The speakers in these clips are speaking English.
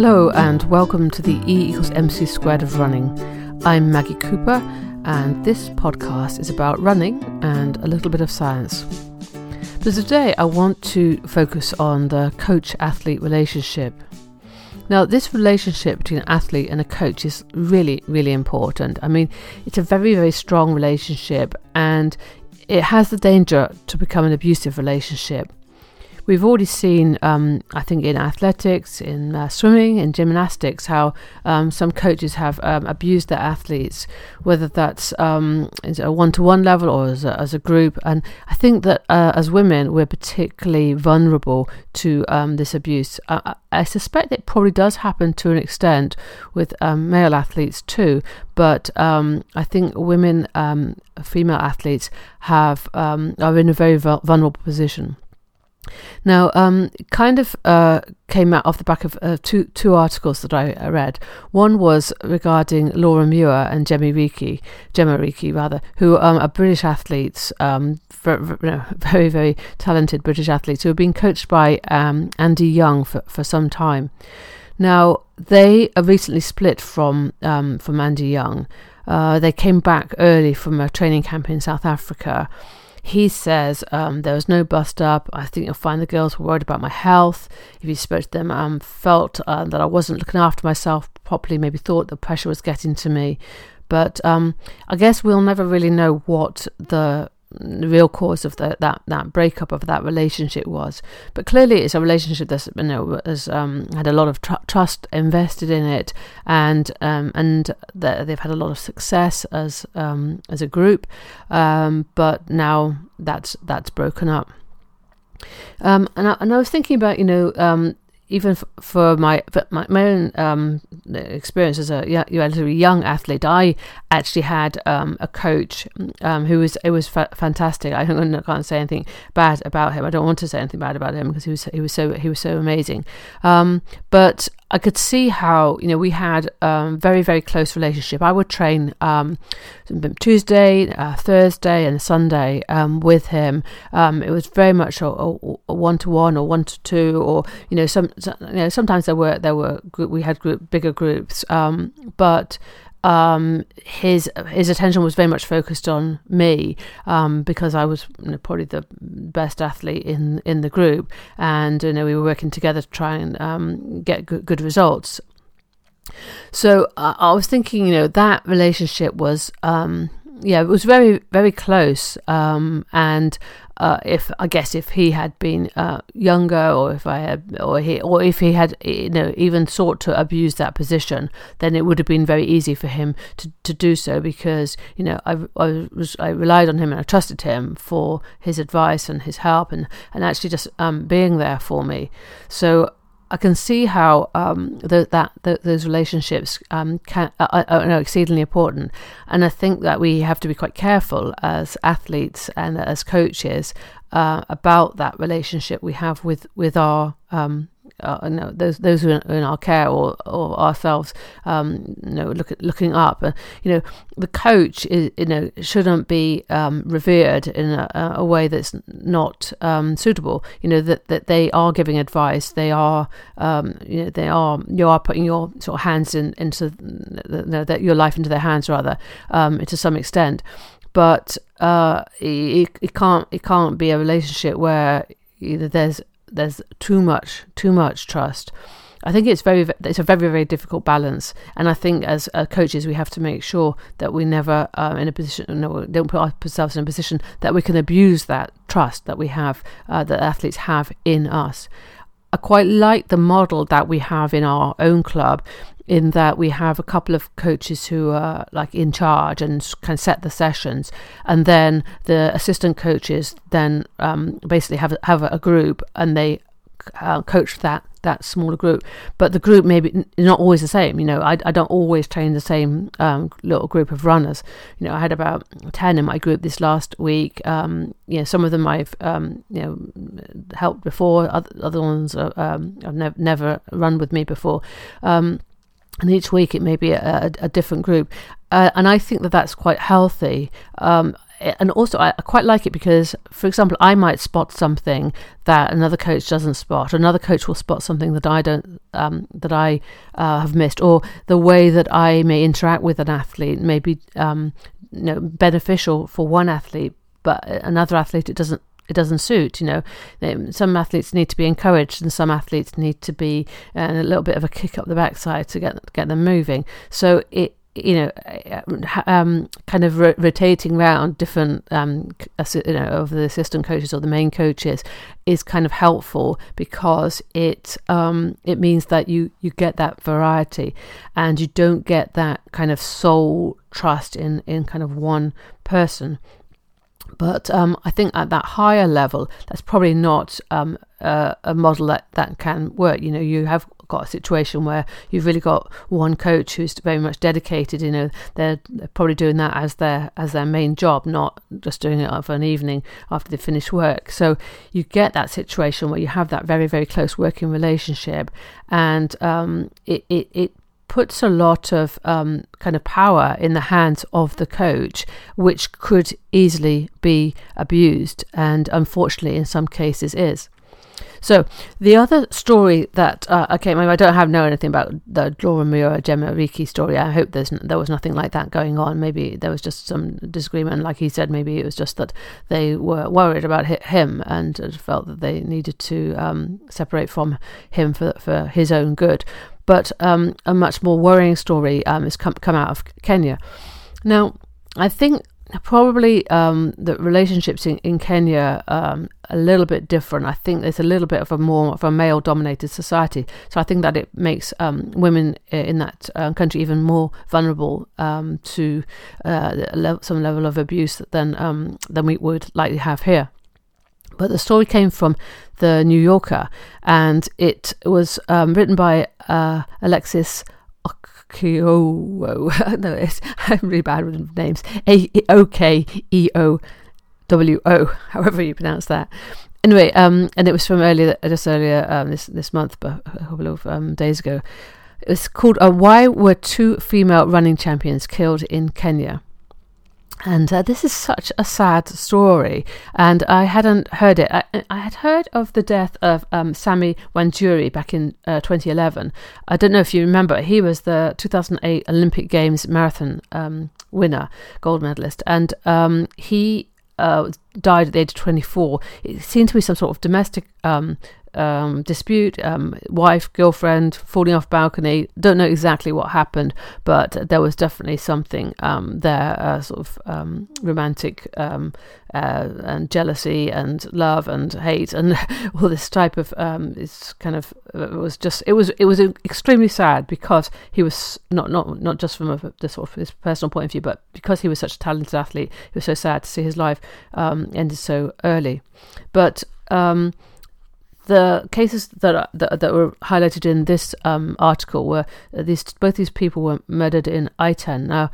Hello, and welcome to the E equals MC squared of running. I'm Maggie Cooper, and this podcast is about running and a little bit of science. But today I want to focus on the coach athlete relationship. Now, this relationship between an athlete and a coach is really, really important. I mean, it's a very, very strong relationship, and it has the danger to become an abusive relationship. We've already seen, um, I think, in athletics, in uh, swimming, in gymnastics, how um, some coaches have um, abused their athletes, whether that's um, at a one to one level or as a, as a, group. And I think that uh, as women, we're particularly vulnerable to um, this abuse. I, I, suspect it probably does happen to an extent with um, male athletes too, but I think women, female athletes, have are in a very vulnerable position. Now, um, kind of uh, came out off the back of uh, two two articles that I, read. One was regarding Laura Muir and Jemma Riki, Jemma Reekie rather, who um, are British athletes, um, very very talented British athletes who have been coached by um, Andy Young for, for some time. Now they recently split from um, from Andy Young. Uh, they came back early from a training camp in South Africa he says um, there was no bust up. I think you'll find the girls were worried about my health. If you spoke to them, um, felt uh, that I wasn't looking after myself properly, maybe thought the pressure was getting to me. But um, I guess we'll never really know what the the real cause of the, that that breakup of that relationship was. But clearly, it's a relationship that's you know has um, had a lot of tr- trust invested in it, and um, and they've had a lot of success as um, as a group. Um, but now that's that's broken up. Um, and I, and I was thinking about you know um, even f- for my my, my own um, experience as a relatively young athlete, I actually had um, a coach um, who was it was fa- fantastic. I can't say anything bad about him. I don't want to say anything bad about him because he was he was so he was so amazing. Um, but I could see how you know we had a um, very very close relationship. I would train um, Tuesday, uh, Thursday, and Sunday um, with him. Um, it was very much a one to one or one to two, or you know some you know sometimes there were there were we had group, bigger groups, um, but um, his his attention was very much focused on me um, because I was you know, probably the best athlete in in the group, and you know we were working together to try and um, get good, good, results. So uh, I was thinking, you know, that relationship was um, yeah, it was very very close, um, and uh, if I guess if he had been uh, younger, or if I had, or he, or if he had, you know, even sought to abuse that position, then it would have been very easy for him to, to do so because you know I, I was I relied on him and I trusted him for his advice and his help and and actually just um, being there for me. So I can see how um, the, that the, those relationships um, can, are, are, exceedingly important, and I think that we have to be quite careful as athletes and as coaches uh, about that relationship we have with with our um, uh, no, those those who are in our care or, or ourselves, um, you know, look looking up. You know, the coach is, you know shouldn't be um, revered in a, a, way that's not um, suitable. You know that, that they are giving advice. They are, um, you know, they are you are putting your sort of hands in into the, the, your life into their hands rather um, to some extent. But uh, it, it can't it can't be a relationship where either there's there's too much too much trust. I think it's very it's a very very difficult balance, and I think as uh, coaches we have to make sure that we never uh, in a position no, don't put ourselves in a position that we can abuse that trust that we have uh, that athletes have in us. I quite like the model that we have in our own club in that we have a couple of coaches who are like in charge and can set the sessions, and then the assistant coaches then um, basically have have a group and they uh, coach that that smaller group. But the group maybe not always the same. You know, I, I don't always train the same um, little group of runners. You know, I had about ten in my group this last week. Um, you know, some of them I've um, you know helped before. Other, other ones are, um, I've never never run with me before. Um, and each week it may be a, a, a different group. Uh, and I think that that's quite healthy. Um, and also I quite like it because, for example, I might spot something that another coach doesn't spot. Another coach will spot something that I don't, um, that I uh, have missed, or the way that I may interact with an athlete may be, um, you know, beneficial for one athlete, but another athlete it doesn't it doesn't suit. You know, some athletes need to be encouraged, and some athletes need to be uh, a little bit of a kick up the backside to get get them moving. So it you know, um, kind of ro- rotating around different, um, you know, of the assistant coaches or the main coaches is kind of helpful because it um, it means that you you get that variety and you don't get that kind of sole trust in in kind of one person. But um, I think at that higher level, that's probably not um, uh, a model that, that can work. You know, you have got a situation where you've really got one coach who's very much dedicated. You know, they're, they're probably doing that as their as their main job, not just doing it for an evening after they finish work. So you get that situation where you have that very very close working relationship, and um, it, it it puts a lot of um, kind of power in the hands of the coach, which could easily be abused, and unfortunately, in some cases, is. So the other story that uh, okay, I don't have know anything about the Laura Miura Jemma Reekie story. I hope there's n- there was nothing like that going on. Maybe there was just some disagreement, like he said. Maybe it was just that they were worried about him and felt that they needed to um, separate from him for for his own good. But um, a much more worrying story um, has come come out of Kenya. Now, I think probably um, the relationships in, in Kenya um, a little bit different. I think there's a little bit of a more of a male dominated society. So I think that it makes um, women in that uh, country even more vulnerable um, to uh, some level of abuse than um, than we would likely have here. But the story came from the New Yorker, and it was um, written by uh, Alexis Kiowo. no, it's, I'm really bad with names. O K E O W O, however you pronounce that. Anyway, um, and it was from earlier, just earlier um, this this month, but a couple of um, days ago. It was called uh, "Why Were Two Female Running Champions Killed in Kenya?" And uh, this is such a sad story, and I hadn't heard it. I, I had heard of the death of um, Sammy Wanjiru back in uh, 2011. I don't know if you remember, he was the 2008 Olympic Games marathon um, winner, gold medalist, and um, he uh, died at the age of 24. It seemed to be some sort of domestic um, um, dispute, um, wife, girlfriend falling off balcony. Don't know exactly what happened, but there was definitely something um, there, uh, sort of um, romantic um, uh, and jealousy and love and hate and all this type of um, it's kind of uh, it was just it was it was extremely sad because he was not not not just from a, the sort of his personal point of view, but because he was such a talented athlete, it was so sad to see his life ended so early. But um, the cases that, that, that were highlighted in this um, article were uh, these both these people were murdered in Iten. Now,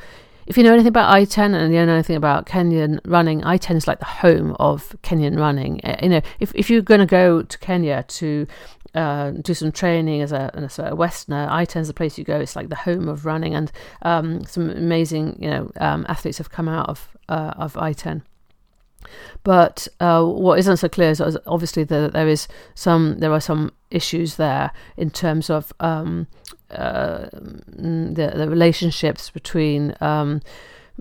if you know anything about Iten and you know anything about Kenyan running, Iten is like the home of Kenyan running. Uh, you know, if if you're going to go to Kenya to uh, do some training as a, as a Westerner, Iten is the place you go. It's like the home of running, and um, some amazing you know um, athletes have come out of uh, of Iten. But uh, what isn't so clear is obviously that there is some there are some issues there in terms of um, uh, the the relationships between um,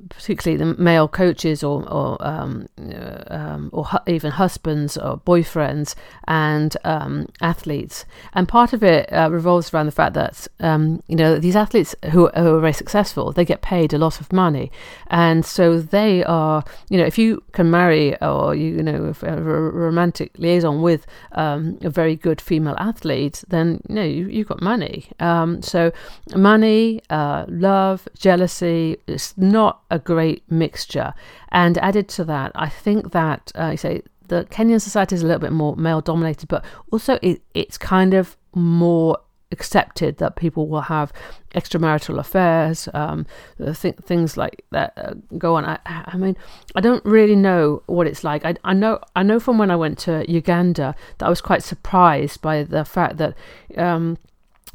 particularly the male coaches or or um, uh, um, or hu- even husbands or boyfriends and um, athletes. And part of it uh, revolves around the fact that um, you know these athletes who, who, are very successful, they get paid a lot of money, and so they are you know if you can marry or you, you know a romantic liaison with um, a very good female athlete, then you know you, have got money. Um, so money, uh, love, jealousy, it's not a great mixture. And added to that, I think that uh, you say the Kenyan society is a little bit more male dominated, but also it, it's kind of more accepted that people will have extramarital affairs, um, th- things like that uh, go on. I, I, mean, I don't really know what it's like. I, I, know, I know from when I went to Uganda that I was quite surprised by the fact that. Um,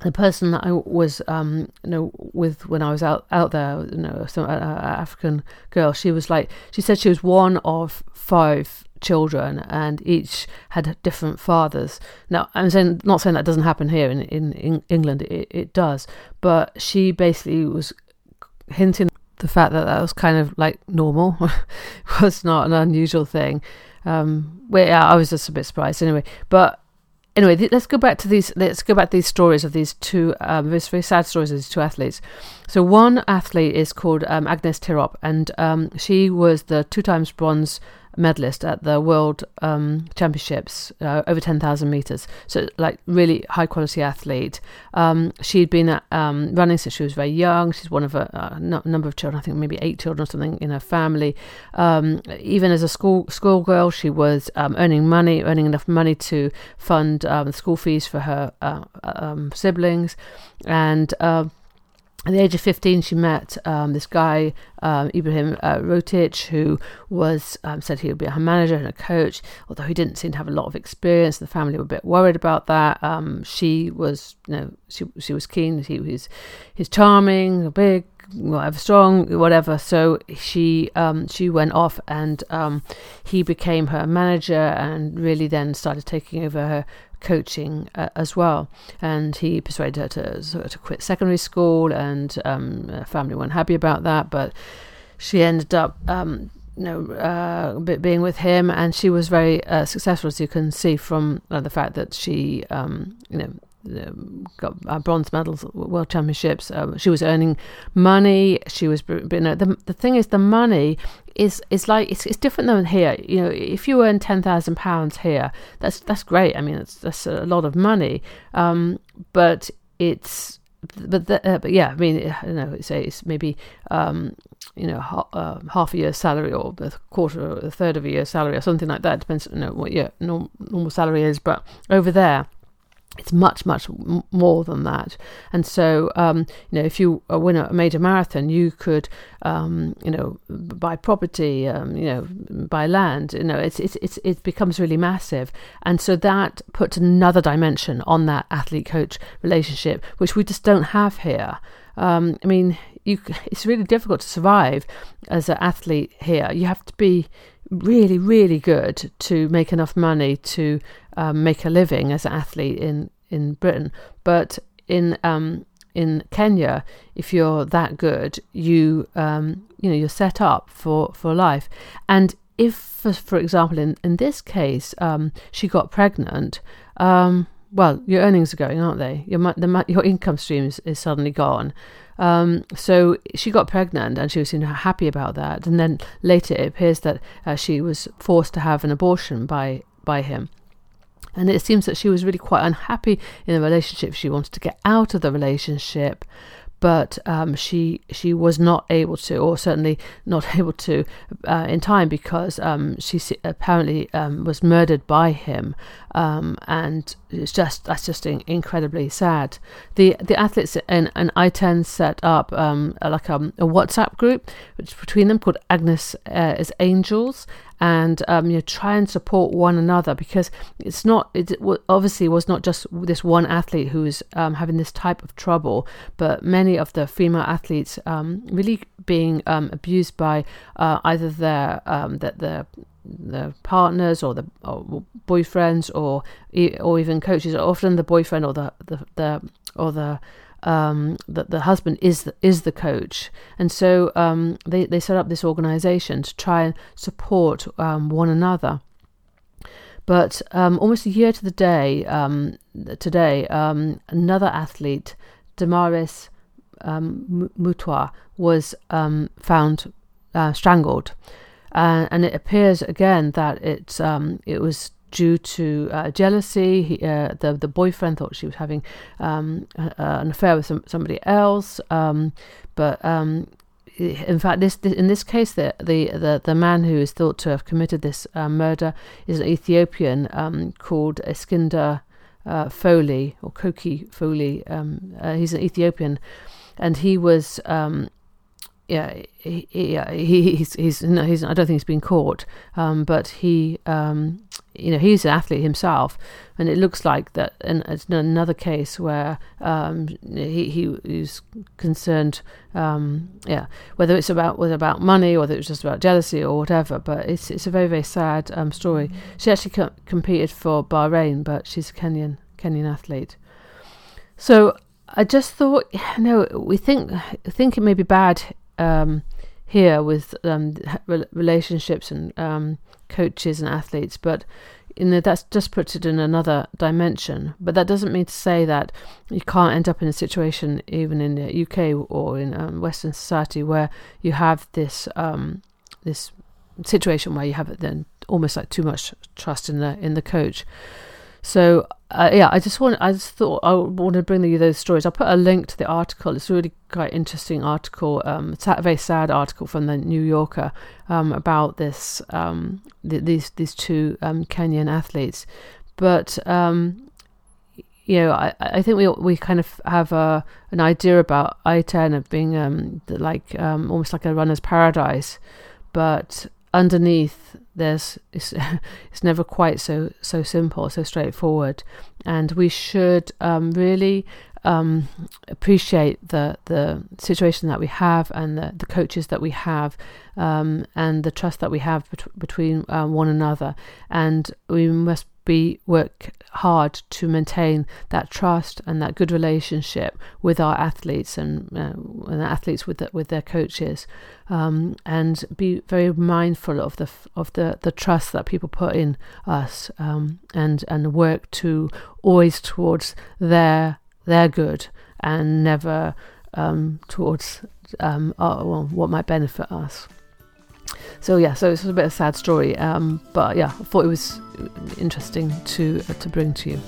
the person that I was, um, you know, with when I was out out there, you know, some uh, African girl. She was like, she said she was one of five children, and each had different fathers. Now, I'm saying not saying that doesn't happen here in in, in England. It, it does, but she basically was hinting the fact that that was kind of like normal was not an unusual thing. Um, well, yeah, I was just a bit surprised anyway, but anyway, th- let's go back to these. Let's go back to these stories of these two, um, these very sad stories of these two athletes. So one athlete is called um, Agnes Tirop, and um, she was the two times bronze medalist at the World um, Championships uh, over 10,000 meters. So, like, really high quality athlete. Um, she'd been um, running since she was very young. She's one of a, a number of children, I think maybe eight children or something in her family. Um, even as a school schoolgirl, she was um, earning money, earning enough money to fund um, school fees for her uh, siblings. And uh, at the age of 15, she met um, this guy, um, Ibrahim uh, who was um, said he would be her manager and a coach, although he didn't seem to have a lot of experience. The family were a bit worried about that. Um, she was, you know, she, she was keen. He was, he's charming, big, whatever, strong, whatever. So she um, she went off, and um, he became her manager, and really then started taking over her coaching uh, as well. And he persuaded her to to quit secondary school, and um, family weren't happy about that. But she ended up, um, you know, uh, being with him, and she was very uh, successful, as you can see from uh, the fact that she, um, you know, got uh, bronze medals at world championships. Uh, she was earning money. She was, you know, the the thing is, the money is is like it's, it's different than here. You know, if you earn ten thousand pounds here, that's that's great. I mean, it's that's a lot of money. Um, but it's but the, uh, but yeah, I mean, I don't know. Say it's maybe um, you know ha- uh, half a year's salary or a quarter or a third of a year's salary or something like that. Depends, you know, what your norm, normal salary is. But over there it's much much more than that. And so um, you know if you win a major marathon you could um, you know buy property um, you know buy land you know it's, it's it's it becomes really massive. And so that puts another dimension on that athlete coach relationship which we just don't have here. Um, I mean, you, it's really difficult to survive as an athlete here. You have to be really, really good to make enough money to um, make a living as an athlete in in Britain. But in um, in Kenya, if you're that good, you um, you know you're set up for for life. And if, for, for example, in in this case, um, she got pregnant. Um, well, your earnings are going, aren't they? Your the, your income stream is, is suddenly gone. Um, so she got pregnant and she was happy about that. And then later it appears that uh, she was forced to have an abortion by by him. And it seems that she was really quite unhappy in the relationship. She wanted to get out of the relationship but um, she she was not able to, or certainly not able to, uh, in time because um, she apparently um, was murdered by him, um, and it's just that's just incredibly sad. The the athletes in an Iten set up um, like um, a WhatsApp group which between them called Agnes uh, as Angels, and um, you know try and support one another because it's not it obviously was not just this one athlete who was um, having this type of trouble, but many of the female athletes um, really being um, abused by uh, either their um, that the the partners or the or boyfriends or or even coaches. Often the boyfriend or the the, the or the um, that the husband is the, is the coach, and so um, they they set up this organization to try and support um, one another. But um, almost a year to the day um, today, um, another athlete, Damaris um, was found uh, strangled, uh, and it appears again that it it was due to uh, jealousy. He, uh, the the boyfriend thought she was having um, an affair with some, somebody else, um, but um, in fact, this, this, in this case, the, the the the man who is thought to have committed this uh, murder is an Ethiopian um, called Eskinder uh, Foley or Koki Foley. Um, uh, he's an Ethiopian, and he was um, yeah, he, he, he's, he's, no, he's, I don't think he's been caught, um, but he, um, you know he's an athlete himself, and it looks like that. And it's another case where um, he he is concerned, um, yeah, whether it's about whether about money or whether it's just about jealousy or whatever. But it's it's a very very sad um, story. She actually co- competed for Bahrain, but she's a Kenyan Kenyan athlete. So I just thought, you know, we think think it may be bad um, here with um, relationships and um, coaches and athletes, but you know that's just puts it in another dimension. But that doesn't mean to say that you can't end up in a situation, even in the UK or in um, Western society, where you have this um, this situation where you have then almost like too much trust in the in the coach. So uh, yeah, I just want I just thought I want to bring you those stories. I'll put a link to the article. It's a really quite interesting article. Um, it's a very sad article from the New Yorker um, about this um, th- these these two um, Kenyan athletes. But um, you know, I, I think we we kind of have a an idea about Iten of being um, like almost like a runner's paradise, but underneath there's it's, it's never quite so so simple so straightforward. And we should um, really um, appreciate the the situation that we have and the, the coaches that we have um, and the trust that we have bet- between uh, one another. And we must be work hard to maintain that trust and that good relationship with our athletes and, uh, and athletes with the, with their coaches, um, and be very mindful of the of the, the trust that people put in us, um, and and work to always towards their their good and never um, towards um, our, well, what might benefit us. So yeah, so it's a bit of a sad story, um, but yeah, I thought it was interesting to uh, to bring to you.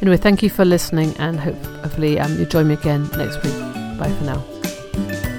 Anyway, thank you for listening, and hope, hopefully um, you join me again next week. Bye for now.